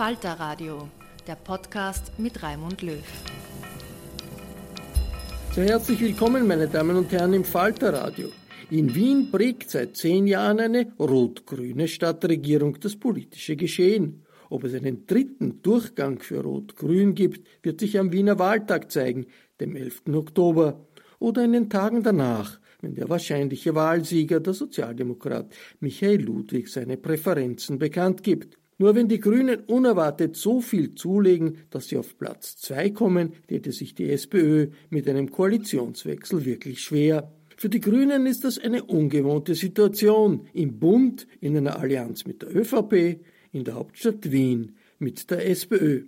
Falter Radio, der Podcast mit Raimund Löw. Sehr herzlich willkommen, meine Damen und Herren, im Falter Radio. In Wien prägt seit zehn Jahren eine rot-grüne Stadtregierung das politische Geschehen. Ob es einen dritten Durchgang für Rot-Grün gibt, wird sich am Wiener Wahltag zeigen, dem 11. Oktober, oder in den Tagen danach, wenn der wahrscheinliche Wahlsieger, der Sozialdemokrat Michael Ludwig, seine Präferenzen bekannt gibt. Nur wenn die Grünen unerwartet so viel zulegen, dass sie auf Platz zwei kommen, täte sich die SPÖ mit einem Koalitionswechsel wirklich schwer. Für die Grünen ist das eine ungewohnte Situation. Im Bund, in einer Allianz mit der ÖVP, in der Hauptstadt Wien mit der SPÖ.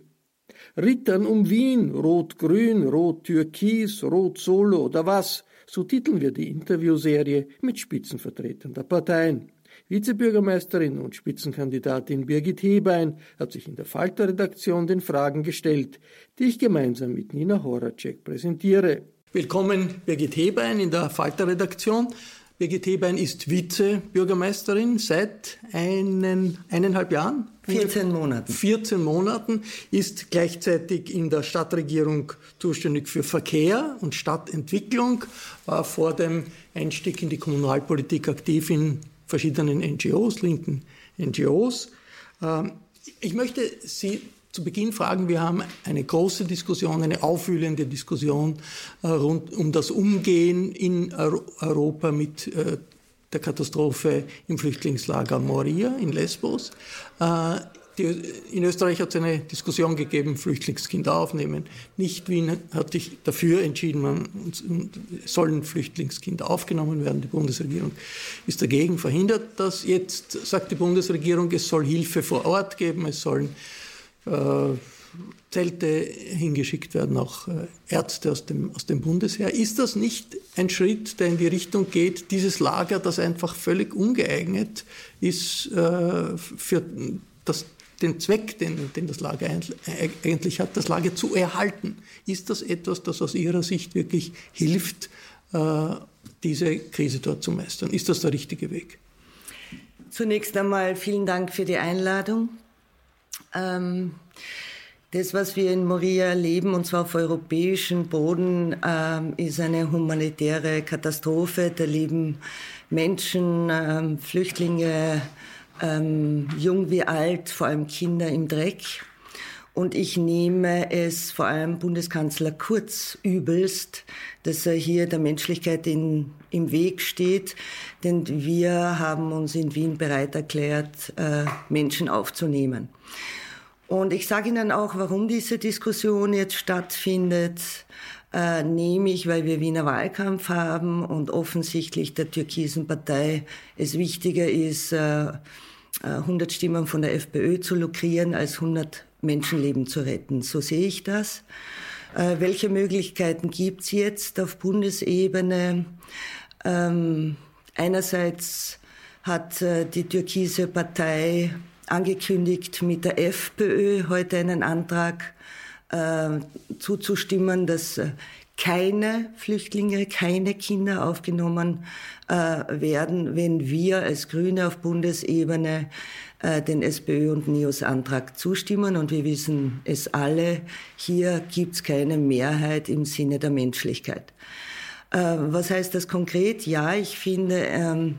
Rittern um Wien, Rot-Grün, Rot-Türkis, Rot-Solo oder was, so titeln wir die Interviewserie mit Spitzenvertretern der Parteien. Vizebürgermeisterin und Spitzenkandidatin Birgit Hebein hat sich in der Falter-Redaktion den Fragen gestellt, die ich gemeinsam mit Nina Horacek präsentiere. Willkommen, Birgit Hebein in der Falter-Redaktion. Birgit Hebein ist Vizebürgermeisterin seit einen, eineinhalb Jahren. 14 Monaten. 14 Monaten, ist gleichzeitig in der Stadtregierung zuständig für Verkehr und Stadtentwicklung, war vor dem Einstieg in die Kommunalpolitik aktiv in verschiedenen NGOs, linken NGOs. Ähm, ich möchte Sie zu Beginn fragen, wir haben eine große Diskussion, eine aufwühlende Diskussion äh, rund um das Umgehen in Europa mit äh, der Katastrophe im Flüchtlingslager Moria in Lesbos. Die, in Österreich hat es eine Diskussion gegeben, Flüchtlingskinder aufnehmen. Nicht Wien hat sich dafür entschieden, man sollen Flüchtlingskinder aufgenommen werden. Die Bundesregierung ist dagegen, verhindert das. Jetzt sagt die Bundesregierung, es soll Hilfe vor Ort geben, es sollen äh, Zelte hingeschickt werden, auch äh, Ärzte aus dem, aus dem Bundesheer. Ist das nicht ein Schritt, der in die Richtung geht, dieses Lager, das einfach völlig ungeeignet ist äh, für das den Zweck, den, den das Lager eigentlich hat, das Lager zu erhalten. Ist das etwas, das aus Ihrer Sicht wirklich hilft, äh, diese Krise dort zu meistern? Ist das der richtige Weg? Zunächst einmal vielen Dank für die Einladung. Ähm, das, was wir in Moria erleben, und zwar auf europäischem Boden, ähm, ist eine humanitäre Katastrophe. Da leben Menschen, ähm, Flüchtlinge, ähm, jung wie alt, vor allem Kinder im Dreck. Und ich nehme es vor allem Bundeskanzler Kurz übelst, dass er hier der Menschlichkeit in, im Weg steht. Denn wir haben uns in Wien bereit erklärt, äh, Menschen aufzunehmen. Und ich sage Ihnen auch, warum diese Diskussion jetzt stattfindet. Äh, nämlich, weil wir Wiener Wahlkampf haben und offensichtlich der türkisen Partei es wichtiger ist, äh, 100 äh, Stimmen von der FPÖ zu lukrieren, als 100 Menschenleben zu retten. So sehe ich das. Äh, welche Möglichkeiten gibt es jetzt auf Bundesebene? Ähm, einerseits hat äh, die türkise Partei angekündigt, mit der FPÖ heute einen Antrag äh, zuzustimmen, dass äh, keine Flüchtlinge, keine Kinder aufgenommen äh, werden, wenn wir als Grüne auf Bundesebene äh, den SPÖ und NIOS Antrag zustimmen. Und wir wissen es alle, hier gibt es keine Mehrheit im Sinne der Menschlichkeit. Äh, was heißt das konkret? Ja, ich finde, ähm,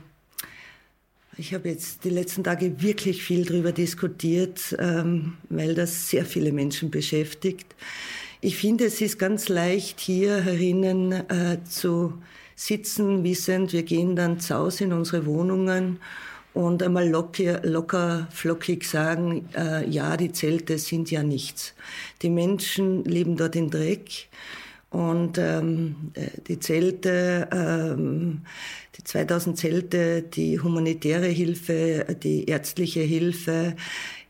ich habe jetzt die letzten Tage wirklich viel darüber diskutiert, ähm, weil das sehr viele Menschen beschäftigt. Ich finde, es ist ganz leicht, hier herinnen äh, zu sitzen, wissend, wir gehen dann zu Hause in unsere Wohnungen und einmal locker, locker flockig sagen, äh, ja, die Zelte sind ja nichts. Die Menschen leben dort in Dreck und ähm, äh, die Zelte, ähm, die 2000 Zelte, die humanitäre Hilfe, die ärztliche Hilfe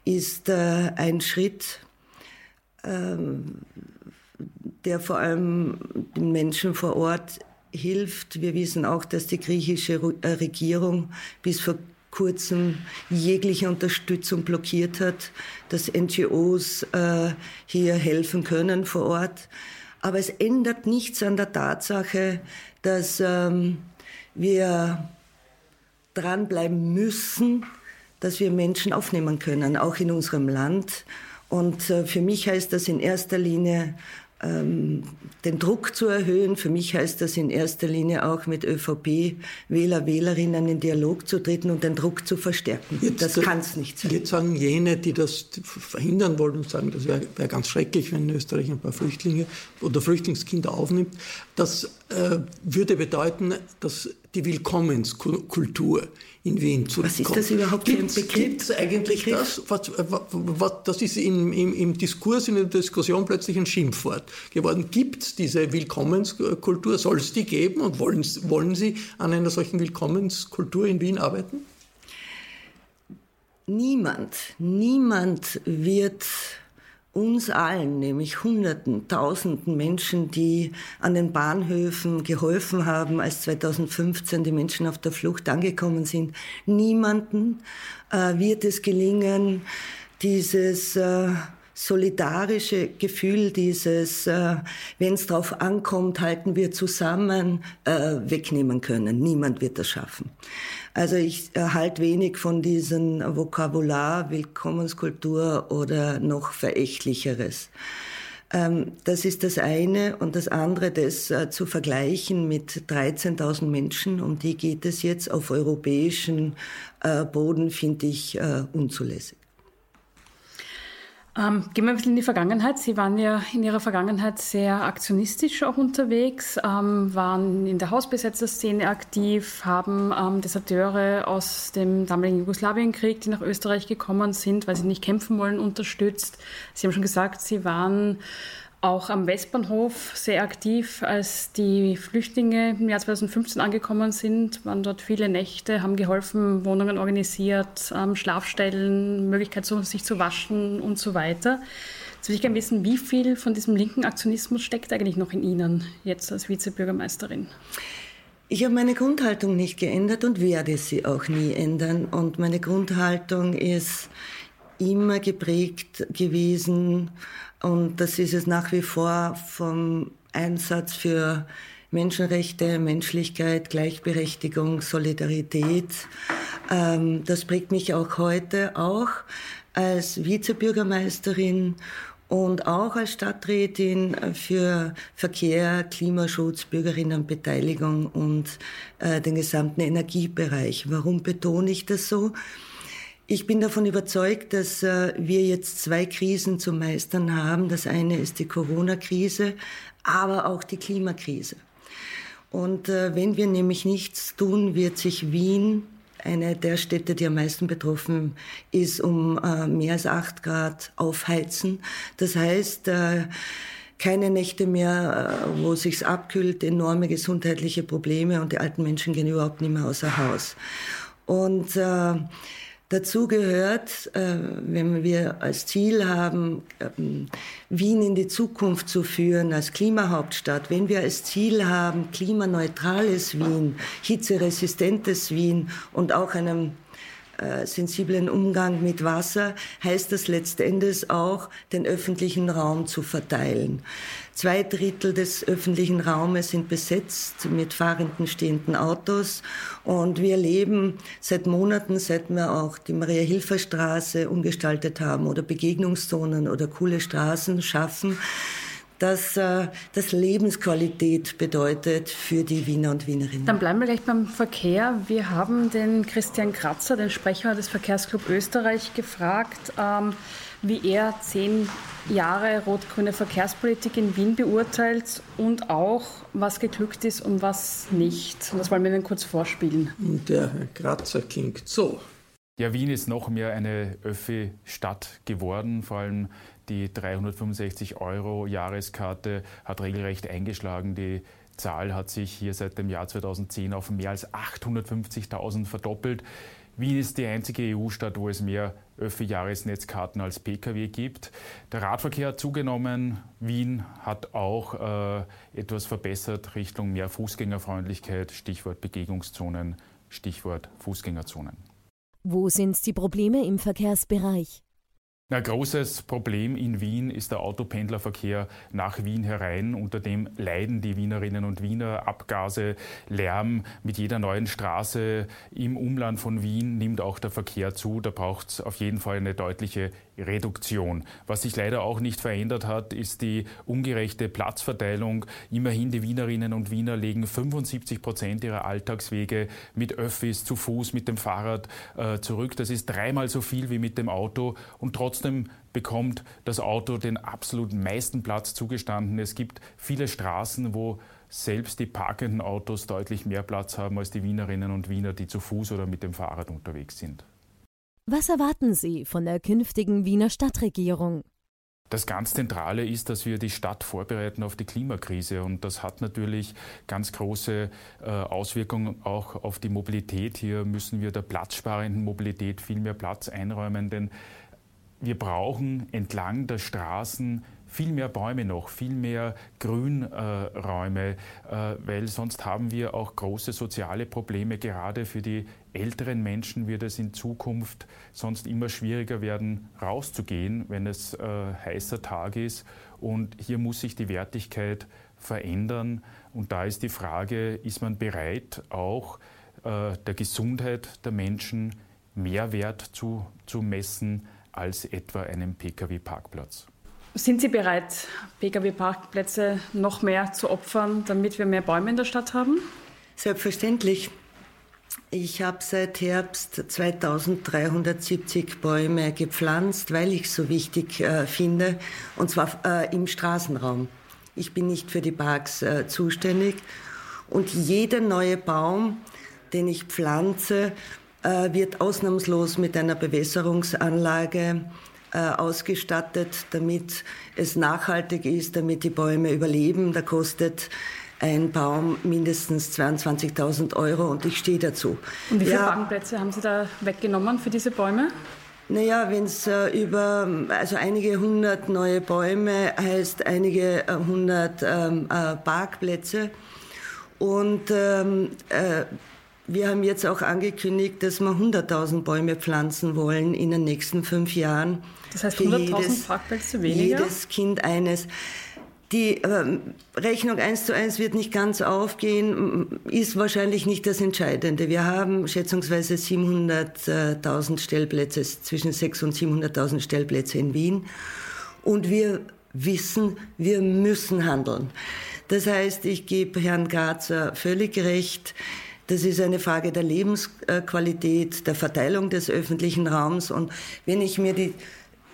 ist äh, ein Schritt ähm, der vor allem den Menschen vor Ort hilft. Wir wissen auch, dass die griechische äh, Regierung bis vor kurzem jegliche Unterstützung blockiert hat, dass NGOs äh, hier helfen können vor Ort. Aber es ändert nichts an der Tatsache, dass ähm, wir dranbleiben müssen, dass wir Menschen aufnehmen können, auch in unserem Land. Und äh, für mich heißt das in erster Linie ähm, den Druck zu erhöhen. Für mich heißt das in erster Linie auch mit ÖVP-Wähler, Wählerinnen in Dialog zu treten und den Druck zu verstärken. Jetzt, das kann es nicht sein. Jetzt sagen jene, die das verhindern wollen und sagen, das wäre wär ganz schrecklich, wenn Österreich ein paar Flüchtlinge oder Flüchtlingskinder aufnimmt. Das äh, würde bedeuten, dass die Willkommenskultur in Wien zurückkommt. Was ist das überhaupt für ein Begriff? Gibt es eigentlich Begriff? das? Was, was, das ist im, im, im, Diskurs, in der Diskussion plötzlich ein Schimpfwort geworden. Gibt es diese Willkommenskultur? Soll es die geben? Und wollen, wollen Sie an einer solchen Willkommenskultur in Wien arbeiten? Niemand, niemand wird uns allen, nämlich Hunderten, Tausenden Menschen, die an den Bahnhöfen geholfen haben, als 2015 die Menschen auf der Flucht angekommen sind. Niemanden äh, wird es gelingen, dieses äh, solidarische Gefühl, dieses, äh, wenn es darauf ankommt, halten wir zusammen, äh, wegnehmen können. Niemand wird das schaffen. Also ich erhalte wenig von diesem Vokabular, Willkommenskultur oder noch verächtlicheres. Ähm, das ist das eine. Und das andere, das äh, zu vergleichen mit 13.000 Menschen, um die geht es jetzt auf europäischem äh, Boden, finde ich äh, unzulässig. Ähm, gehen wir ein bisschen in die Vergangenheit. Sie waren ja in Ihrer Vergangenheit sehr aktionistisch auch unterwegs, ähm, waren in der Hausbesetzerszene aktiv, haben ähm, Deserteure aus dem damaligen Jugoslawienkrieg, die nach Österreich gekommen sind, weil sie nicht kämpfen wollen, unterstützt. Sie haben schon gesagt, Sie waren auch am Westbahnhof sehr aktiv, als die Flüchtlinge im Jahr 2015 angekommen sind, waren dort viele Nächte, haben geholfen, Wohnungen organisiert, ähm, Schlafstellen, Möglichkeit, sich zu waschen und so weiter. Jetzt würde ich gerne wissen, wie viel von diesem linken Aktionismus steckt eigentlich noch in Ihnen, jetzt als Vizebürgermeisterin? Ich habe meine Grundhaltung nicht geändert und werde sie auch nie ändern. Und meine Grundhaltung ist immer geprägt gewesen und das ist es nach wie vor vom Einsatz für Menschenrechte, Menschlichkeit, Gleichberechtigung, Solidarität. Ähm, das prägt mich auch heute, auch als Vizebürgermeisterin und auch als Stadträtin für Verkehr, Klimaschutz, Bürgerinnenbeteiligung und äh, den gesamten Energiebereich. Warum betone ich das so? Ich bin davon überzeugt, dass äh, wir jetzt zwei Krisen zu meistern haben. Das eine ist die Corona-Krise, aber auch die Klimakrise. Und äh, wenn wir nämlich nichts tun, wird sich Wien, eine der Städte, die am meisten betroffen ist, um äh, mehr als acht Grad aufheizen. Das heißt, keine Nächte mehr, wo sich's abkühlt, enorme gesundheitliche Probleme und die alten Menschen gehen überhaupt nicht mehr außer Haus. Und äh, Dazu gehört, äh, wenn wir als Ziel haben, ähm, Wien in die Zukunft zu führen als Klimahauptstadt, wenn wir als Ziel haben, klimaneutrales Wien, hitzeresistentes Wien und auch einem äh, sensiblen Umgang mit Wasser, heißt das letztendlich auch, den öffentlichen Raum zu verteilen. Zwei Drittel des öffentlichen Raumes sind besetzt mit fahrenden, stehenden Autos. Und wir leben seit Monaten, seit wir auch die Maria-Hilfer-Straße umgestaltet haben oder Begegnungszonen oder coole Straßen schaffen, dass äh, das Lebensqualität bedeutet für die Wiener und Wienerinnen. Dann bleiben wir gleich beim Verkehr. Wir haben den Christian Kratzer, den Sprecher des Verkehrsclub Österreich, gefragt, ähm, wie er zehn Jahre rot-grüne Verkehrspolitik in Wien beurteilt und auch, was geglückt ist und was nicht. das wollen wir Ihnen kurz vorspielen. Der Herr Kratzer klingt so. Ja, Wien ist noch mehr eine Öffi-Stadt geworden, vor allem die 365 Euro Jahreskarte hat regelrecht eingeschlagen. Die Zahl hat sich hier seit dem Jahr 2010 auf mehr als 850.000 verdoppelt. Wien ist die einzige EU-Stadt, wo es mehr Öffi-Jahresnetzkarten als Pkw gibt. Der Radverkehr hat zugenommen. Wien hat auch äh, etwas verbessert Richtung mehr Fußgängerfreundlichkeit, Stichwort Begegnungszonen, Stichwort Fußgängerzonen. Wo sind die Probleme im Verkehrsbereich? Ein großes Problem in Wien ist der Autopendlerverkehr nach Wien herein. Unter dem leiden die Wienerinnen und Wiener. Abgase, Lärm. Mit jeder neuen Straße im Umland von Wien nimmt auch der Verkehr zu. Da braucht es auf jeden Fall eine deutliche Reduktion. Was sich leider auch nicht verändert hat, ist die ungerechte Platzverteilung. Immerhin die Wienerinnen und Wiener legen 75 Prozent ihrer Alltagswege mit Öffis, zu Fuß, mit dem Fahrrad äh, zurück. Das ist dreimal so viel wie mit dem Auto und trotzdem bekommt das Auto den absolut meisten Platz zugestanden. Es gibt viele Straßen, wo selbst die parkenden Autos deutlich mehr Platz haben als die Wienerinnen und Wiener, die zu Fuß oder mit dem Fahrrad unterwegs sind. Was erwarten Sie von der künftigen Wiener Stadtregierung? Das ganz Zentrale ist, dass wir die Stadt vorbereiten auf die Klimakrise. Und das hat natürlich ganz große äh, Auswirkungen auch auf die Mobilität. Hier müssen wir der platzsparenden Mobilität viel mehr Platz einräumen, denn wir brauchen entlang der Straßen viel mehr Bäume noch, viel mehr Grünräume, äh, weil sonst haben wir auch große soziale Probleme. Gerade für die älteren Menschen wird es in Zukunft sonst immer schwieriger werden, rauszugehen, wenn es äh, heißer Tag ist. Und hier muss sich die Wertigkeit verändern. Und da ist die Frage, ist man bereit, auch äh, der Gesundheit der Menschen Mehrwert zu, zu messen als etwa einem Pkw-Parkplatz? Sind Sie bereit, Pkw-Parkplätze noch mehr zu opfern, damit wir mehr Bäume in der Stadt haben? Selbstverständlich. Ich habe seit Herbst 2370 Bäume gepflanzt, weil ich es so wichtig äh, finde, und zwar äh, im Straßenraum. Ich bin nicht für die Parks äh, zuständig und jeder neue Baum, den ich pflanze, wird ausnahmslos mit einer Bewässerungsanlage äh, ausgestattet, damit es nachhaltig ist, damit die Bäume überleben. Da kostet ein Baum mindestens 22.000 Euro und ich stehe dazu. Und wie viele ja, Parkplätze haben Sie da weggenommen für diese Bäume? Naja, wenn es äh, über, also einige hundert neue Bäume heißt einige äh, hundert ähm, äh, Parkplätze. Und ähm, äh, wir haben jetzt auch angekündigt, dass wir 100.000 Bäume pflanzen wollen in den nächsten fünf Jahren. Das heißt 100.000 Parkplätze weniger? Jedes Kind eines. Die äh, Rechnung eins zu eins wird nicht ganz aufgehen, ist wahrscheinlich nicht das Entscheidende. Wir haben schätzungsweise 700.000 Stellplätze, zwischen 600.000 und 700.000 Stellplätze in Wien. Und wir wissen, wir müssen handeln. Das heißt, ich gebe Herrn Grazer völlig recht, Das ist eine Frage der Lebensqualität, der Verteilung des öffentlichen Raums. Und wenn ich mir die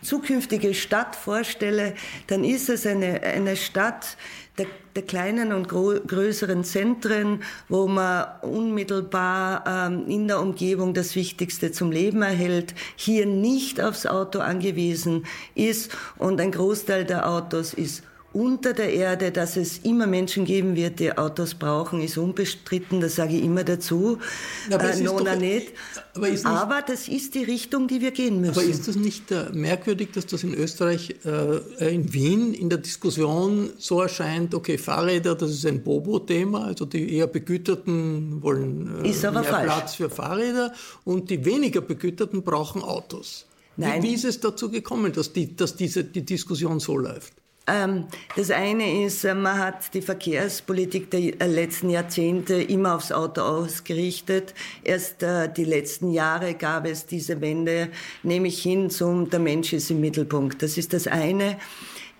zukünftige Stadt vorstelle, dann ist es eine, eine Stadt der, der kleinen und größeren Zentren, wo man unmittelbar ähm, in der Umgebung das Wichtigste zum Leben erhält, hier nicht aufs Auto angewiesen ist und ein Großteil der Autos ist unter der Erde, dass es immer Menschen geben wird, die Autos brauchen, ist unbestritten, das sage ich immer dazu. Aber, äh, Nona doch, nicht. Aber, nicht. aber, das ist die Richtung, die wir gehen müssen. Aber ist das nicht äh, merkwürdig, dass das in Österreich, äh, in Wien, in der Diskussion so erscheint, okay, Fahrräder, das ist ein Bobo-Thema, also die eher Begüterten wollen äh, mehr falsch. Platz für Fahrräder und die weniger Begüterten brauchen Autos. Nein. Wie, wie ist es dazu gekommen, dass, die, dass diese, die Diskussion so läuft? Ähm, das eine ist, äh, man hat die Verkehrspolitik der äh, letzten Jahrzehnte immer aufs Auto ausgerichtet. Erst äh, die letzten Jahre gab es diese Wende, nehme ich hin zum, der Mensch ist im Mittelpunkt. Das ist das eine.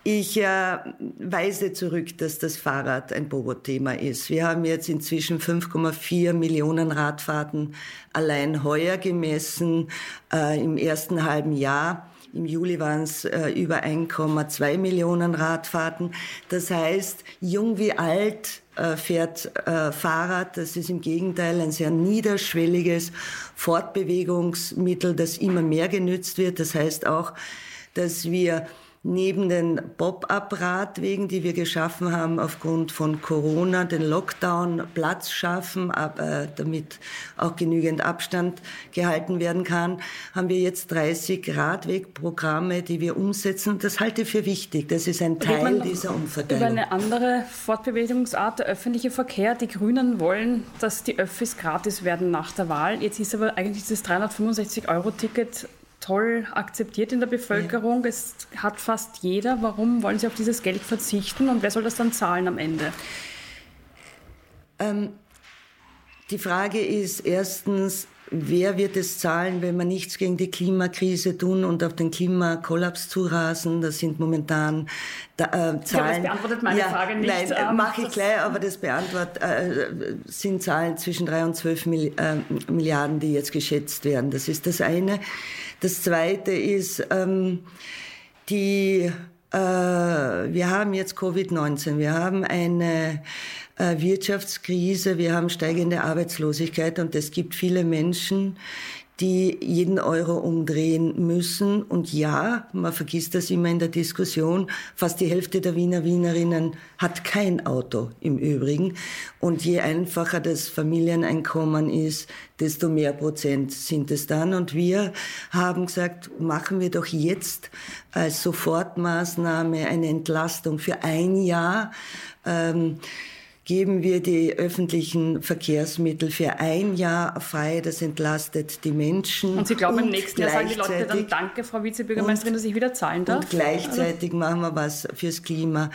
Ich weise zurück, dass das Fahrrad ein Bobo-Thema ist. Wir haben jetzt inzwischen 5,4 Millionen Radfahrten allein heuer gemessen im ersten halben Jahr. Im Juli waren es äh, über 1,2 Millionen Radfahrten. Das heißt, jung wie alt äh, fährt äh, Fahrrad. Das ist im Gegenteil ein sehr niederschwelliges Fortbewegungsmittel, das immer mehr genützt wird. Das heißt auch, dass wir neben den Pop-up-Radwegen, die wir geschaffen haben aufgrund von Corona, den Lockdown Platz schaffen, aber damit auch genügend Abstand gehalten werden kann, haben wir jetzt 30 Radwegprogramme, die wir umsetzen. Das halte ich für wichtig. Das ist ein Teil dieser Umverteilung. Über eine andere Fortbewegungsart, der öffentliche Verkehr. Die Grünen wollen, dass die Öffis gratis werden nach der Wahl. Jetzt ist aber eigentlich dieses 365-Euro-Ticket toll akzeptiert in der Bevölkerung. Ja. Es hat fast jeder. Warum wollen Sie auf dieses Geld verzichten und wer soll das dann zahlen am Ende? Ähm, die Frage ist erstens, wer wird es zahlen, wenn wir nichts gegen die Klimakrise tun und auf den Klimakollaps zurasen? Das sind momentan da, äh, Zahlen. Ja, das beantwortet meine ja, Frage nicht. Nein, ähm, mache ich gleich, aber das beantwortet äh, sind Zahlen zwischen drei und zwölf Milli äh, Milliarden, die jetzt geschätzt werden. Das ist das eine. Das zweite ist ähm, die äh, wir haben jetzt Covid-19, wir haben eine äh, Wirtschaftskrise, wir haben steigende Arbeitslosigkeit und es gibt viele Menschen, die jeden Euro umdrehen müssen. Und ja, man vergisst das immer in der Diskussion, fast die Hälfte der Wiener Wienerinnen hat kein Auto im Übrigen. Und je einfacher das Familieneinkommen ist, desto mehr Prozent sind es dann. Und wir haben gesagt, machen wir doch jetzt als Sofortmaßnahme eine Entlastung für ein Jahr. Ähm, geben wir die öffentlichen Verkehrsmittel für ein Jahr frei. Das entlastet die Menschen. Und Sie glauben, im nächsten Jahr sagen die Leute dann Danke, Frau Vizebürgermeisterin, dass ich wieder zahlen darf? Und gleichzeitig machen wir was fürs Klima.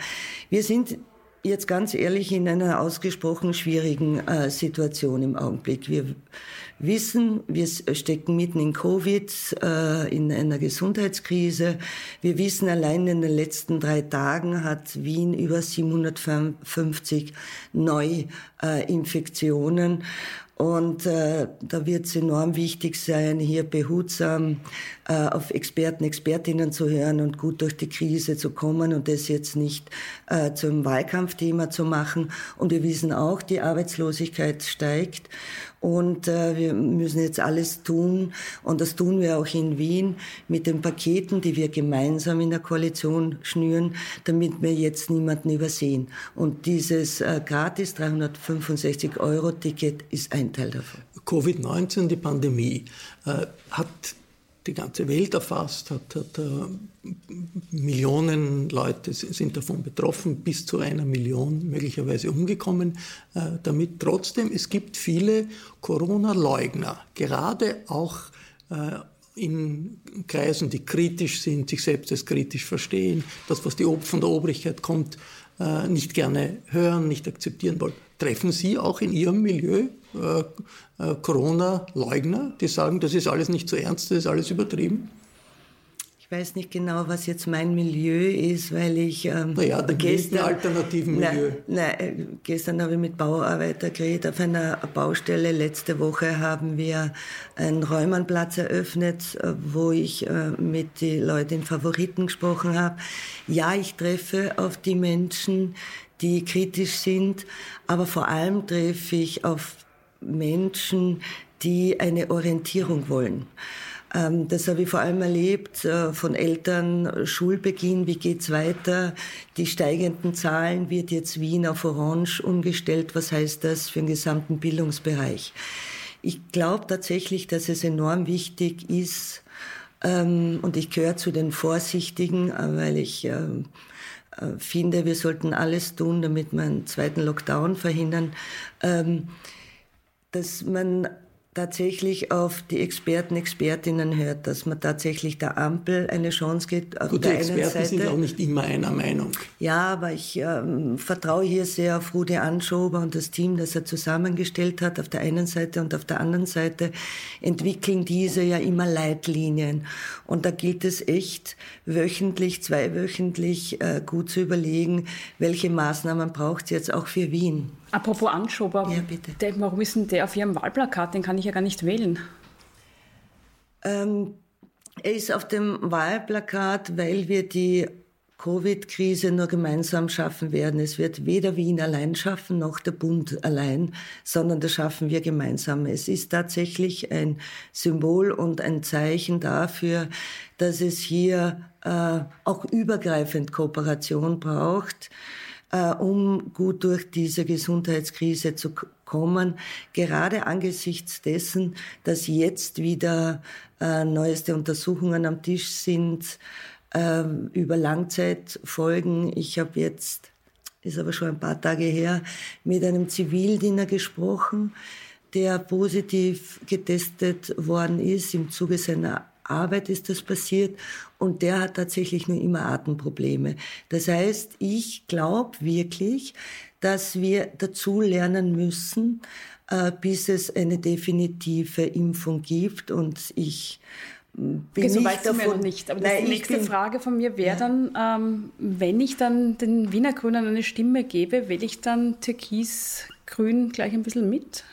Wir sind jetzt ganz ehrlich in einer ausgesprochen schwierigen äh, Situation im Augenblick. Wir wissen, wir stecken mitten in Covid, äh, in einer Gesundheitskrise. Wir wissen, allein in den letzten drei Tagen hat Wien über 750 Neuinfektionen. Und äh, da wird es enorm wichtig sein, hier behutsam äh, auf Experten, Expertinnen zu hören und gut durch die Krise zu kommen und das jetzt nicht äh, zum Wahlkampfthema zu machen. Und wir wissen auch, die Arbeitslosigkeit steigt. Und äh, wir müssen jetzt alles tun. Und das tun wir auch in Wien mit den Paketen, die wir gemeinsam in der Koalition schnüren, damit wir jetzt niemanden übersehen. Und dieses äh, gratis 365 Euro Ticket ist ein Teil davon. Covid-19, die Pandemie, äh, hat die ganze Welt erfasst, hat, hat äh, Millionen Leute sind davon betroffen, bis zu einer Million möglicherweise umgekommen. Äh, damit trotzdem, es gibt viele Corona-Leugner, gerade auch äh, in Kreisen, die kritisch sind, sich selbst als kritisch verstehen, das, was die, von der Obrigkeit kommt, äh, nicht gerne hören, nicht akzeptieren wollen. Treffen Sie auch in Ihrem Milieu äh, äh, Corona-Leugner, die sagen, das ist alles nicht so ernst, das ist alles übertrieben? Ich weiß nicht genau, was jetzt mein Milieu ist, weil ich ähm, naja, gestern alternativen Milieu. Na, na, äh, gestern habe ich mit Bauarbeiter geredet auf einer Baustelle. Letzte Woche haben wir einen Räumannplatz eröffnet, äh, wo ich äh, mit den Leuten in Favoriten gesprochen habe. Ja, ich treffe auf die Menschen, die kritisch sind, aber vor allem treffe ich auf Menschen, die eine Orientierung wollen. Ähm, das habe ich vor allem erlebt äh, von Eltern, Schulbeginn, wie geht's weiter, die steigenden Zahlen, wird jetzt Wien auf Orange umgestellt, was heißt das für den gesamten Bildungsbereich? Ich glaube tatsächlich, dass es enorm wichtig ist, ähm, und ich gehöre zu den Vorsichtigen, äh, weil ich ähm, äh, finde, wir sollten alles tun, damit wir einen zweiten Lockdown verhindern, dass man tatsächlich auf die Experten, Expertinnen hört, dass man tatsächlich der Ampel eine Chance gibt. Auf Gut, der die Experten Seite. sind auch nicht immer einer Meinung. Ja, aber ich ähm, vertraue hier sehr auf Rudi Anschober und das Team, das er zusammengestellt hat, auf der einen Seite und auf der anderen Seite entwickeln diese ja immer Leitlinien. Und da gilt es echt, wöchentlich, zweiwöchentlich äh, gut zu überlegen, welche Maßnahmen braucht es jetzt auch für Wien. Apropos Anschober, ja, bitte. Der, warum ist denn der auf Ihrem Wahlplakat? Den kann ich ja gar nicht wählen. Ähm, er ist auf dem Wahlplakat, weil wir die Covid-Krise nur gemeinsam schaffen werden. Es wird weder Wien allein schaffen, noch der Bund allein, sondern das schaffen wir gemeinsam. Es ist tatsächlich ein Symbol und ein Zeichen dafür, dass es hier äh, auch übergreifend Kooperation braucht um gut durch diese Gesundheitskrise zu kommen. Gerade angesichts dessen, dass jetzt wieder äh, neueste Untersuchungen am Tisch sind äh, über Langzeitfolgen. Ich habe jetzt, ist aber schon ein paar Tage her, mit einem Zivildiener gesprochen, der positiv getestet worden ist im Zuge seiner Arbeit ist das passiert und der hat tatsächlich nur immer Atemprobleme. Das heißt, ich glaube wirklich, dass wir dazu lernen müssen, äh, bis es eine definitive Impfung gibt und ich bin okay, so weit davon, noch nicht. Aber nein, die nächste bin, Frage von mir wäre ja. dann, ähm, wenn ich dann den Wiener Grünen eine Stimme gebe, wähle ich dann Türkis-Grün gleich ein bisschen mit?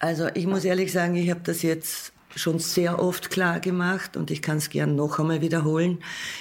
Also ich muss ehrlich sagen, ich habe das jetzt schon sehr oft klar gemacht und ich kann es gern noch einmal wiederholen.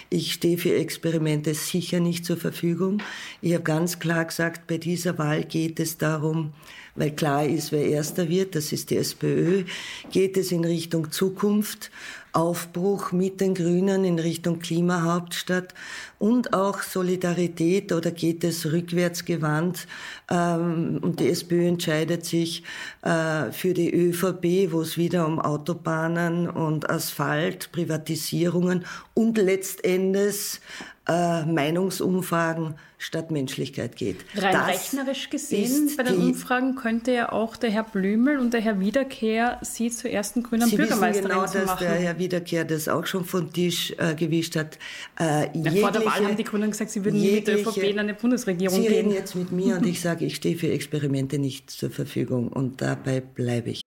Ich stehe für Experimente sicher nicht zur Verfügung. Ich habe ganz klar gesagt, bei dieser Wahl geht es darum, weil klar ist, wer erster wird, das ist die SPÖ, geht es in Richtung Zukunft, Aufbruch mit den Grünen in Richtung Klimahauptstadt und auch Solidarität oder geht es rückwärtsgewandt ähm, und die SPÖ entscheidet sich äh, für die ÖVP, wo es wieder um Autobahnen und Asphalt, Privatisierungen und letztendlich äh, Meinungsumfragen statt Menschlichkeit geht. Rein das rechnerisch gesehen, bei den Umfragen könnte ja auch der Herr Blümel und der Herr Wiederkehr Sie zur ersten grünen Sie Bürgermeisterin genau, zu machen. dass der Herr Wiederkehr das auch schon vom Tisch äh, gewischt hat. Äh, ja, vor der Wahl haben die Grünen gesagt, sie würden jegliche, mit der ÖVP in eine Bundesregierung Sie gehen. Sie reden jetzt mit mir und ich sage, ich stehe für Experimente nicht zur Verfügung und dabei bleibe ich.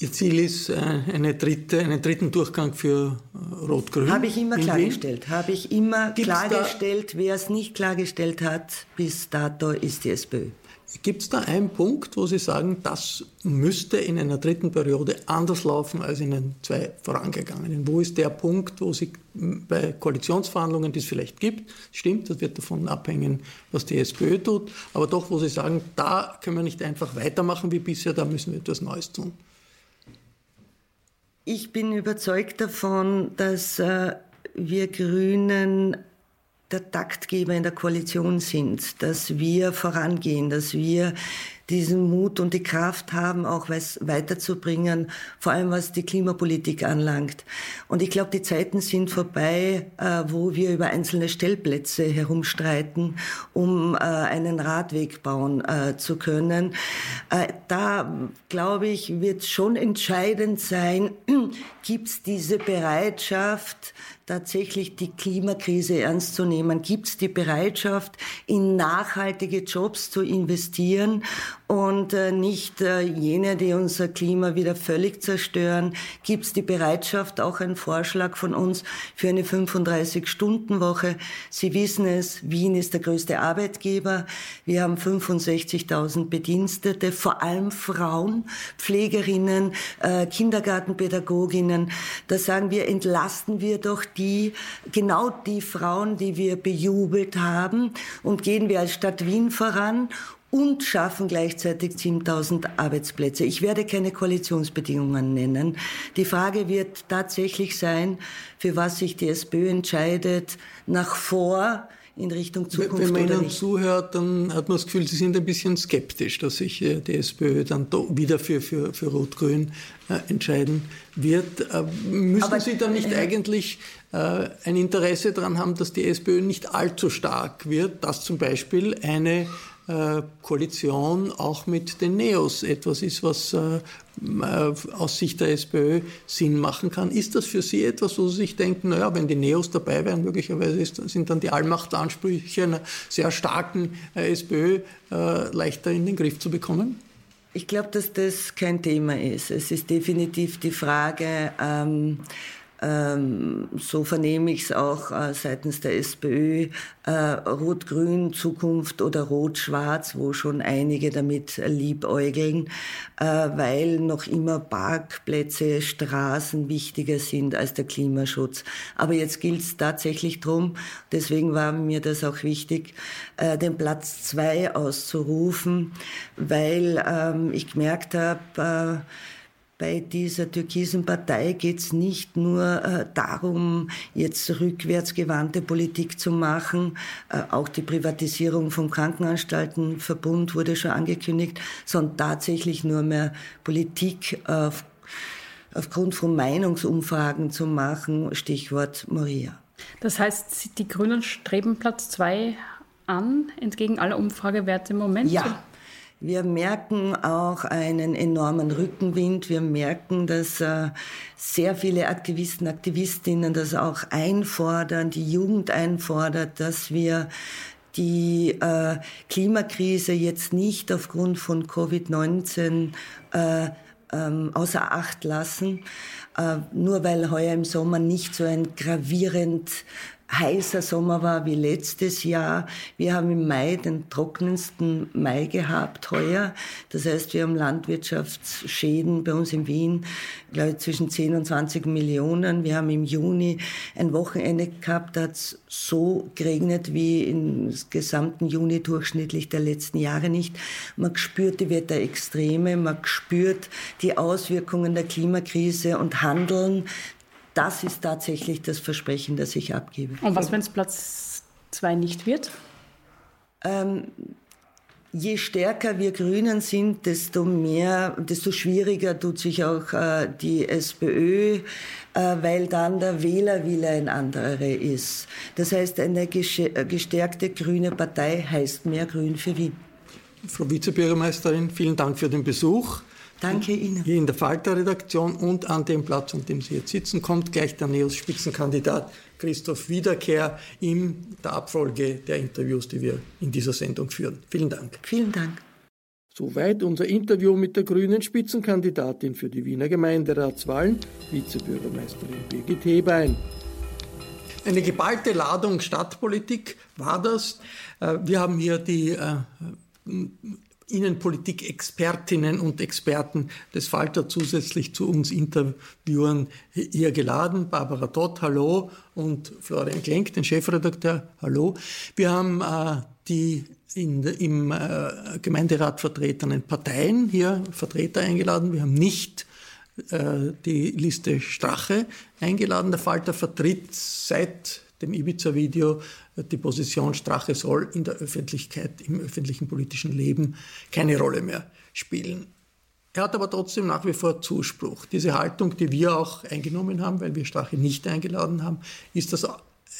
Ihr Ziel ist äh, eine dritte, einen dritten Durchgang für äh, Rot-Grün. Habe ich immer klargestellt. Habe ich immer Gibt's klargestellt. Wer es nicht klargestellt hat bis dato, ist die SPÖ. Gibt es da einen Punkt, wo Sie sagen, das müsste in einer dritten Periode anders laufen als in den zwei vorangegangenen? Wo ist der Punkt, wo Sie bei Koalitionsverhandlungen, die es vielleicht gibt, stimmt, das wird davon abhängen, was die SPÖ tut, aber doch, wo Sie sagen, da können wir nicht einfach weitermachen wie bisher, da müssen wir etwas Neues tun? Ich bin überzeugt davon, dass äh, wir Grünen der Taktgeber in der Koalition sind, dass wir vorangehen, dass wir diesen Mut und die Kraft haben, auch was weiterzubringen, vor allem was die Klimapolitik anlangt. Und ich glaube, die Zeiten sind vorbei, äh, wo wir über einzelne Stellplätze herumstreiten, um äh, einen Radweg bauen äh, zu können. Da, glaube ich, wird schon entscheidend sein, gibt es diese Bereitschaft, tatsächlich die Klimakrise ernst zu nehmen? Gibt es die Bereitschaft, in nachhaltige Jobs zu investieren und äh, nicht äh, jene, die unser Klima wieder völlig zerstören? Gibt es die Bereitschaft, auch ein Vorschlag von uns für eine 35-Stunden-Woche? Sie wissen es, Wien ist der größte Arbeitgeber. Wir haben 65.000 Bedienstete, vor allem Frauen, Pflegerinnen, äh, Kindergartenpädagoginnen. Da sagen wir, entlasten wir doch die, genau die Frauen, die wir bejubelt haben und gehen wir als Stadt Wien voran und schaffen gleichzeitig 10.000 Arbeitsplätze. Ich werde keine Koalitionsbedingungen nennen. Die Frage wird tatsächlich sein, für was sich die SPÖ entscheidet, nach vor in Richtung Zukunft Wenn man Ihnen nicht. zuhört, dann hat man das Gefühl, Sie sind ein bisschen skeptisch, dass sich äh, die SPÖ dann wieder für, für, für Rot-Grün äh, entscheiden wird. Äh, müssen Aber, Sie dann nicht äh, eigentlich ein Interesse daran haben, dass die SPÖ nicht allzu stark wird, dass zum Beispiel eine Koalition auch mit den Neos etwas ist, was äh, äh, aus Sicht der SPÖ Sinn machen kann. Ist das für Sie etwas, wo Sie sich denken, naja, wenn die Neos dabei wären, möglicherweise sind dann die Allmachtansprüche einer sehr starken äh, SPÖ äh, leichter in den Griff zu bekommen? Ich glaube, dass das kein Thema ist. Es ist definitiv die Frage, ähm, ähm, so vernehme ich es auch äh, seitens der SPÖ, äh, Rot-Grün Zukunft oder Rot-Schwarz, wo schon einige damit liebäugeln, äh, weil noch immer Parkplätze, Straßen wichtiger sind als der Klimaschutz. Aber jetzt gilt es tatsächlich drum, deswegen war mir das auch wichtig, äh, den Platz zwei auszurufen, weil ähm, ich gemerkt habe, äh, bei dieser türkisen Partei geht es nicht nur äh, darum, jetzt rückwärtsgewandte Politik zu machen. Äh, auch die Privatisierung vom Krankenanstaltenverbund wurde schon angekündigt, sondern tatsächlich nur mehr Politik auf, aufgrund von Meinungsumfragen zu machen. Stichwort Moria. Das heißt, die Grünen streben Platz zwei an, entgegen aller Umfragewerte im Moment? Ja. Wir merken auch einen enormen Rückenwind. Wir merken, dass äh, sehr viele Aktivisten, Aktivistinnen das auch einfordern, die Jugend einfordert, dass wir die äh, Klimakrise jetzt nicht aufgrund von Covid-19 äh, ähm, außer Acht lassen, nur weil heuer im Sommer nicht so ein gravierend heißer Sommer war wie letztes Jahr. Wir haben im Mai den trockensten Mai gehabt heuer. Das heißt, wir haben Landwirtschaftsschäden bei uns in Wien, glaube ich, zwischen 10 und 20 Millionen. Wir haben im Juni ein Wochenende gehabt, da hat es so geregnet wie im gesamten Juni durchschnittlich der letzten Jahre nicht. Man spürt die Wetterextreme, man spürt die Auswirkungen der Klimakrise und Handeln das ist tatsächlich das Versprechen, das ich abgebe. Und was, wenn es Platz zwei nicht wird? Ähm, je stärker wir Grünen sind, desto mehr, desto schwieriger tut sich auch äh, die SPÖ, äh, weil dann der Wählerwille ein anderer ist. Das heißt, eine äh, gestärkte grüne Partei heißt mehr Grün für Wien. Frau Vizebürgermeisterin, vielen Dank für den Besuch. Danke Ihnen. Hier in der Falter-Redaktion und an dem Platz, an dem Sie jetzt sitzen, kommt gleich der NEOS-Spitzenkandidat Christoph Wiederkehr in der Abfolge der Interviews, die wir in dieser Sendung führen. Vielen Dank. Vielen Dank. Soweit unser Interview mit der grünen Spitzenkandidatin für die Wiener Gemeinderatswahlen, Vizebürgermeisterin Birgit Hebein. Eine geballte Ladung Stadtpolitik war das. Äh, wir haben hier die äh, Innenpolitik-Expertinnen und Experten des Falter zusätzlich zu uns interviewen hier geladen. Barbara Dott, hallo, und Florian Klenk, den Chefredakteur, hallo. Wir haben äh, die in, im äh, Gemeinderat vertretenen Parteien hier Vertreter eingeladen. Wir haben nicht äh, die Liste Strache eingeladen. Der Falter vertritt seit dem Ibiza-Video die Position Strache soll in der Öffentlichkeit, im öffentlichen politischen Leben keine Rolle mehr spielen. Er hat aber trotzdem nach wie vor Zuspruch. Diese Haltung, die wir auch eingenommen haben, weil wir Strache nicht eingeladen haben, ist das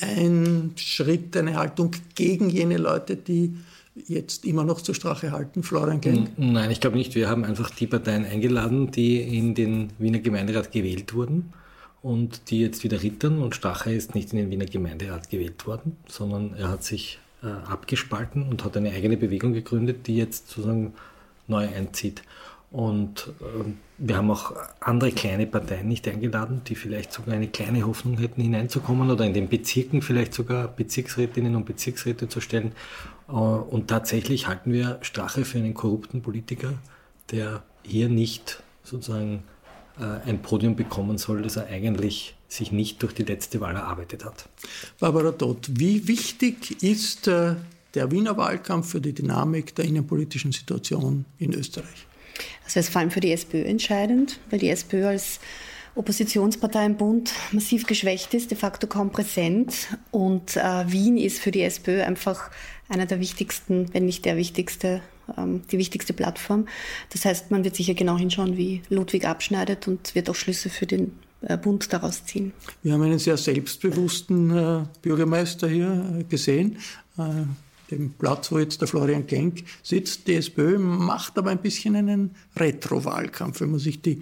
ein Schritt, eine Haltung gegen jene Leute, die jetzt immer noch zur Strache halten, Florian Klenk? Nein, ich glaube nicht. Wir haben einfach die Parteien eingeladen, die in den Wiener Gemeinderat gewählt wurden und die jetzt wieder rittern. Und Strache ist nicht in den Wiener Gemeinderat gewählt worden, sondern er hat sich äh, abgespalten und hat eine eigene Bewegung gegründet, die jetzt sozusagen neu einzieht. Und äh, wir haben auch andere kleine Parteien nicht eingeladen, die vielleicht sogar eine kleine Hoffnung hätten, hineinzukommen oder in den Bezirken vielleicht sogar Bezirksrätinnen und Bezirksräte zu stellen. Äh, und tatsächlich halten wir Strache für einen korrupten Politiker, der hier nicht sozusagen ein Podium bekommen soll, das er eigentlich sich nicht durch die letzte Wahl erarbeitet hat. Barbara Dott, wie wichtig ist äh, der Wiener Wahlkampf für die Dynamik der innenpolitischen Situation in Österreich? Also es ist vor allem für die SPÖ entscheidend, weil die SPÖ als Oppositionspartei im Bund massiv geschwächt ist, de facto kaum präsent. Und äh, Wien ist für die SPÖ einfach einer der wichtigsten, wenn nicht der wichtigste, ähm, die wichtigste Plattform. Das heißt, man wird sicher genau hinschauen, wie Ludwig abschneidet und wird auch Schlüsse für den äh, Bund daraus ziehen. Wir haben einen sehr selbstbewussten äh, Bürgermeister hier äh, gesehen. Äh, dem Platz, wo jetzt der Florian Genk sitzt. Die SPÖ macht aber ein bisschen einen Retro-Wahlkampf. Wenn man sich die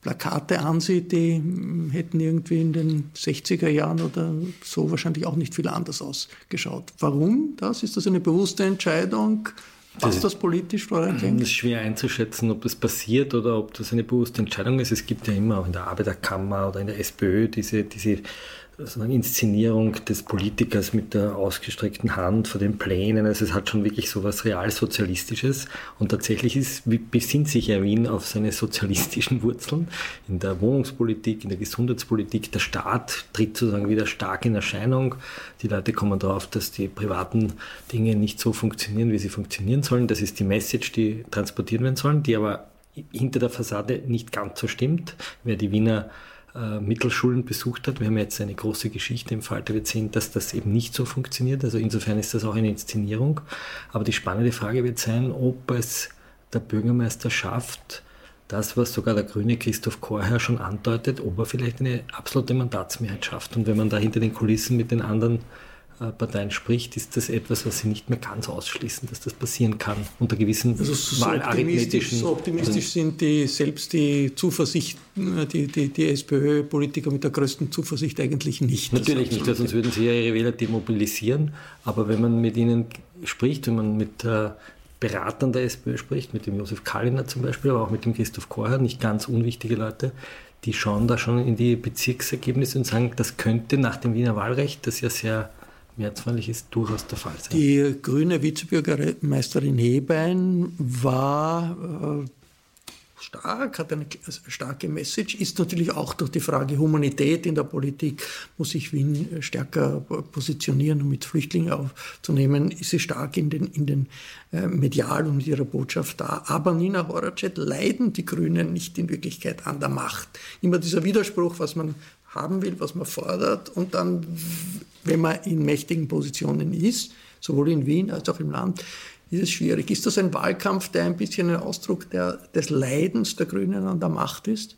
Plakate ansieht, die hm, hätten irgendwie in den 60er Jahren oder so wahrscheinlich auch nicht viel anders ausgeschaut. Warum das? Ist das eine bewusste Entscheidung? Passt das, das politisch, Florian Genk? Es ist schwer einzuschätzen, ob das passiert oder ob das eine bewusste Entscheidung ist. Es gibt ja immer auch in der Arbeiterkammer oder in der SPÖ diese, diese eine Inszenierung des Politikers mit der ausgestreckten Hand vor den Plänen. Also es hat schon wirklich so was Realsozialistisches. Und tatsächlich ist, besinnt sich ja Wien auf seine sozialistischen Wurzeln in der Wohnungspolitik, in der Gesundheitspolitik. Der Staat tritt sozusagen wieder stark in Erscheinung. Die Leute kommen darauf, dass die privaten Dinge nicht so funktionieren, wie sie funktionieren sollen. Das ist die Message, die transportiert werden sollen, die aber hinter der Fassade nicht ganz so stimmt. Wer die Wiener äh, Mittelschulen besucht hat. Wir haben jetzt eine große Geschichte im Falter. Wir sehen, dass das eben nicht so funktioniert. Also insofern ist das auch eine Inszenierung. Aber die spannende Frage wird sein, ob es der Bürgermeister schafft, das, was sogar der grüne Christoph Korher schon andeutet, ob er vielleicht eine absolute Mandatsmehrheit schafft. Und wenn man da hinter den Kulissen mit den anderen Parteien spricht, ist das etwas, was sie nicht mehr ganz ausschließen, dass das passieren kann unter gewissen also so walarithmetischen... So optimistisch sind die selbst die Zuversicht, die, die, die SPÖ-Politiker mit der größten Zuversicht eigentlich nicht. Natürlich nicht, weil sonst würden sie ja ihre Wähler demobilisieren. Aber wenn man mit ihnen spricht, wenn man mit äh, Beratern der SPÖ spricht, mit dem Josef Kalliner zum Beispiel, aber auch mit dem Christoph Korher, nicht ganz unwichtige Leute, die schauen da schon in die Bezirksergebnisse und sagen, das könnte nach dem Wiener Wahlrecht, das ja sehr mehrheitswahrlich ist durchaus der Fall sein. Die grüne Vizebürgermeisterin Hebein war äh, stark, hat eine starke Message, ist natürlich auch durch die Frage Humanität in der Politik, muss sich Wien stärker positionieren, um mit Flüchtlingen aufzunehmen, ist sie stark in den, in den äh, medial und mit ihrer Botschaft da. Aber Nina Horacek leiden die Grünen nicht in Wirklichkeit an der Macht. Immer dieser Widerspruch, was man haben will, was man fordert und dann, wenn man in mächtigen Positionen ist, sowohl in Wien als auch im Land, ist es schwierig. Ist das ein Wahlkampf, der ein bisschen ein Ausdruck der, des Leidens der Grünen an der Macht ist?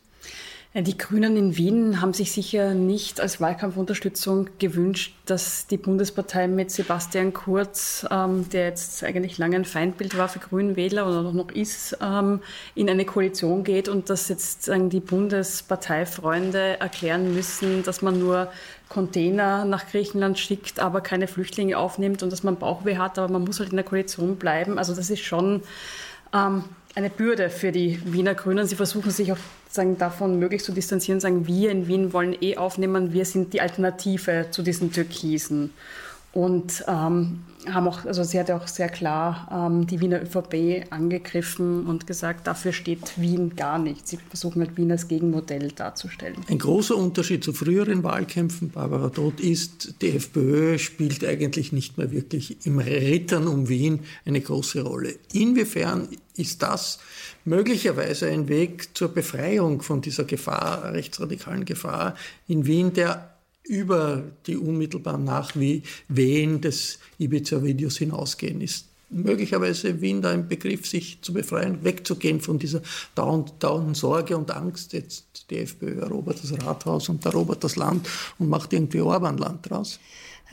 Die Grünen in Wien haben sich sicher nicht als Wahlkampfunterstützung gewünscht, dass die Bundespartei mit Sebastian Kurz, ähm, der jetzt eigentlich lange ein Feindbild war für Grünwähler oder noch ist, ähm, in eine Koalition geht und dass jetzt sagen, die Bundesparteifreunde erklären müssen, dass man nur Container nach Griechenland schickt, aber keine Flüchtlinge aufnimmt und dass man Bauchweh hat, aber man muss halt in der Koalition bleiben. Also das ist schon ähm, eine Bürde für die Wiener Grünen. Sie versuchen sich auch sagen, davon möglichst zu distanzieren, sagen, wir in Wien wollen eh aufnehmen, wir sind die Alternative zu diesen Türkisen. Und ähm, haben auch, also sie hat ja auch sehr klar ähm, die Wiener ÖVP angegriffen und gesagt, dafür steht Wien gar nicht. Sie versuchen halt Wien als Gegenmodell darzustellen. Ein großer Unterschied zu früheren Wahlkämpfen, Barbara Todt, ist, die FPÖ spielt eigentlich nicht mehr wirklich im Rittern um Wien eine große Rolle. Inwiefern ist das möglicherweise ein Weg zur Befreiung von dieser Gefahr, rechtsradikalen Gefahr in Wien, der über die unmittelbaren Nachwehen des Ibiza-Videos hinausgehen. Ist möglicherweise Wien da im Begriff, sich zu befreien, wegzugehen von dieser dauernden Sorge und Angst. Jetzt die FPÖ erobert das Rathaus und erobert das Land und macht irgendwie Orbanland draus.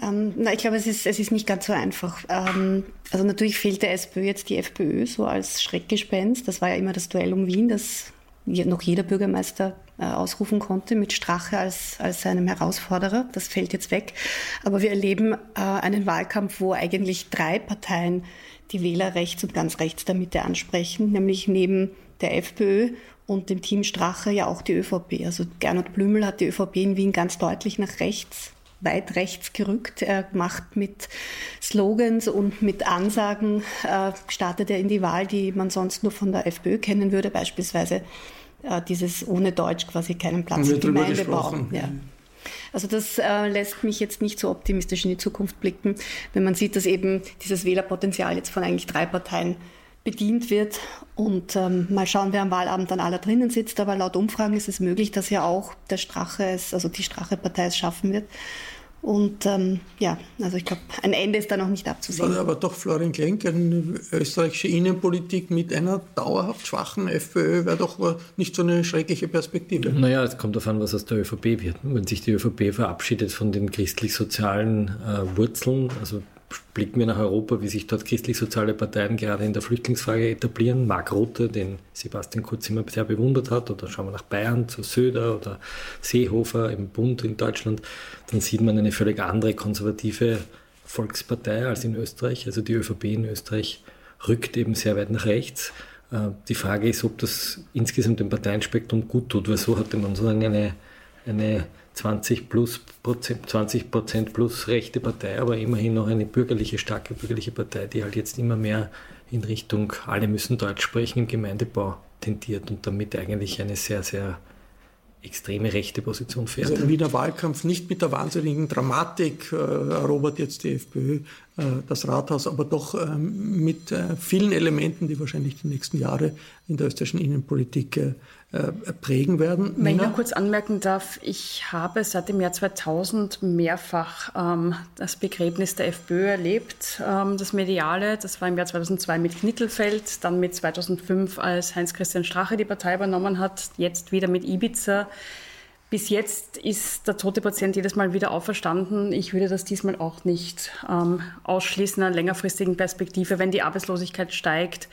Ähm, na, ich glaube, es ist, es ist nicht ganz so einfach. Ähm, also natürlich fehlt der SPÖ jetzt die FPÖ so als Schreckgespenst. Das war ja immer das Duell um Wien, das noch jeder Bürgermeister ausrufen konnte, mit Strache als, als seinem Herausforderer. Das fällt jetzt weg. Aber wir erleben äh, einen Wahlkampf, wo eigentlich drei Parteien die Wähler rechts und ganz rechts der Mitte ansprechen, nämlich neben der FPÖ und dem Team Strache ja auch die ÖVP. Also Gernot Blümel hat die ÖVP in Wien ganz deutlich nach rechts weit rechts gerückt. Er macht mit Slogans und mit Ansagen, äh, startet er in die Wahl, die man sonst nur von der FPÖ kennen würde, beispielsweise äh, dieses ohne Deutsch quasi keinen Platz im Gemeindebau. Ja. Also das äh, lässt mich jetzt nicht so optimistisch in die Zukunft blicken, wenn man sieht, dass eben dieses Wählerpotenzial jetzt von eigentlich drei Parteien bedient wird. Und ähm, mal schauen, wer am Wahlabend dann aller drinnen sitzt. Aber laut Umfragen ist es möglich, dass ja auch der Strache es, also die Strache-Partei es schaffen wird. Und ähm, ja, also ich glaube, ein Ende ist da noch nicht abzusehen. Aber doch Florian Klenk, eine österreichische Innenpolitik mit einer dauerhaft schwachen FPÖ wäre doch nicht so eine schreckliche Perspektive. Naja, es kommt darauf an, was aus der ÖVP wird. Wenn sich die ÖVP verabschiedet von den christlich-sozialen äh, Wurzeln, also blicken wir nach Europa, wie sich dort christlich-soziale Parteien gerade in der Flüchtlingsfrage etablieren. Mark Rothe, den Sebastian Kurz immer sehr bewundert hat, oder schauen wir nach Bayern zu Söder oder Seehofer im Bund in Deutschland, dann sieht man eine völlig andere konservative Volkspartei als in Österreich. Also die ÖVP in Österreich rückt eben sehr weit nach rechts. Äh, die Frage ist, ob das insgesamt dem Parteienspektrum gut tut, weil so hatte man sozusagen eine, eine 20 plus Prozent, 20 Prozent plus rechte Partei, aber immerhin noch eine bürgerliche, starke bürgerliche Partei, die halt jetzt immer mehr in Richtung alle müssen Deutsch sprechen im Gemeindebau tendiert und damit eigentlich eine sehr, sehr extreme rechte Position fährt. Also im Wiener Wahlkampf nicht mit der wahnsinnigen Dramatik äh, erobert jetzt die FPÖ äh, das Rathaus, aber doch äh, mit äh, vielen Elementen, die wahrscheinlich die nächsten Jahre in der österreichischen Innenpolitik äh, prägen werden. Wenn ich noch kurz anmerken darf, ich habe seit dem Jahr 2000 mehrfach ähm, das Begräbnis der FPÖ erlebt, ähm, das Mediale. Das war im Jahr 2002 mit Knittelfeld, dann mit 2005, als Heinz-Christian Strache die Partei übernommen hat, jetzt wieder mit Ibiza. Bis jetzt ist der tote Patient jedes Mal wieder auferstanden. Ich würde das diesmal auch nicht ähm, ausschließen, in einer längerfristigen Perspektive, wenn die Arbeitslosigkeit steigt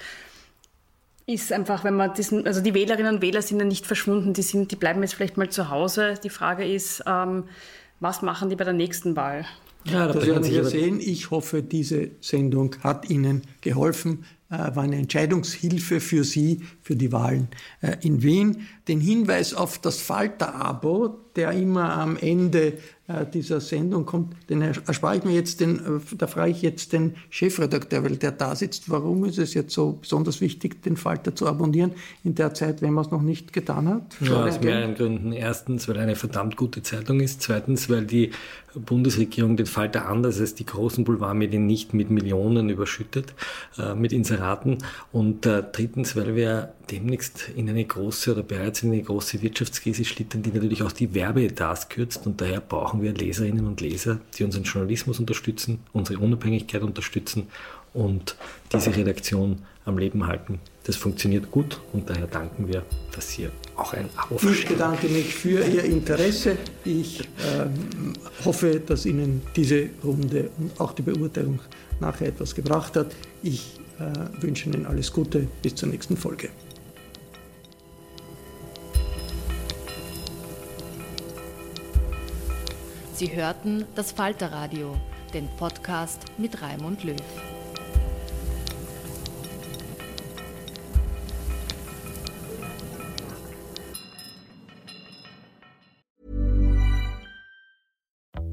ist einfach, wenn man diesen, also die Wählerinnen und Wähler sind ja nicht verschwunden, die sind, die bleiben jetzt vielleicht mal zu Hause. Die Frage ist, ähm, was machen die bei der nächsten Wahl? Ja, das werden wir sehen. Ich hoffe, diese Sendung hat Ihnen geholfen, äh, war eine Entscheidungshilfe für Sie, für die Wahlen äh, in Wien. Den Hinweis auf das Falter-Abo, der immer am Ende äh, dieser Sendung kommt, den erspare ich mir jetzt, den, äh, da frage ich jetzt den Chefredakteur, weil der da sitzt, warum ist es jetzt so besonders wichtig, den Falter zu abonnieren in der Zeit, wenn man es noch nicht getan hat? Ja, aus mehreren Gründen. Erstens, weil eine verdammt gute Zeitung ist. Zweitens, weil die Bundesregierung den Falter anders als die großen Boulevardmedien nicht mit Millionen überschüttet, äh, mit Inseraten. Und äh, drittens, weil wir demnächst in eine große oder bereits in eine große Wirtschaftskrise schlittern, die natürlich auch die Werbeetats kürzt. Und daher brauchen wir Leserinnen und Leser, die unseren Journalismus unterstützen, unsere Unabhängigkeit unterstützen und diese Redaktion am Leben halten. Das funktioniert gut und daher danken wir, dass Sie auch ein Abo Ich bedanke mich für Ihr Interesse. Ich äh, hoffe, dass Ihnen diese Runde und auch die Beurteilung nachher etwas gebracht hat. Ich äh, wünsche Ihnen alles Gute. Bis zur nächsten Folge. Sie hörten das Falterradio, den Podcast mit Raimund Löw.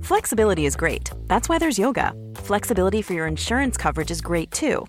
Flexibility is great. That's why there's yoga. Flexibility for your insurance coverage is great too.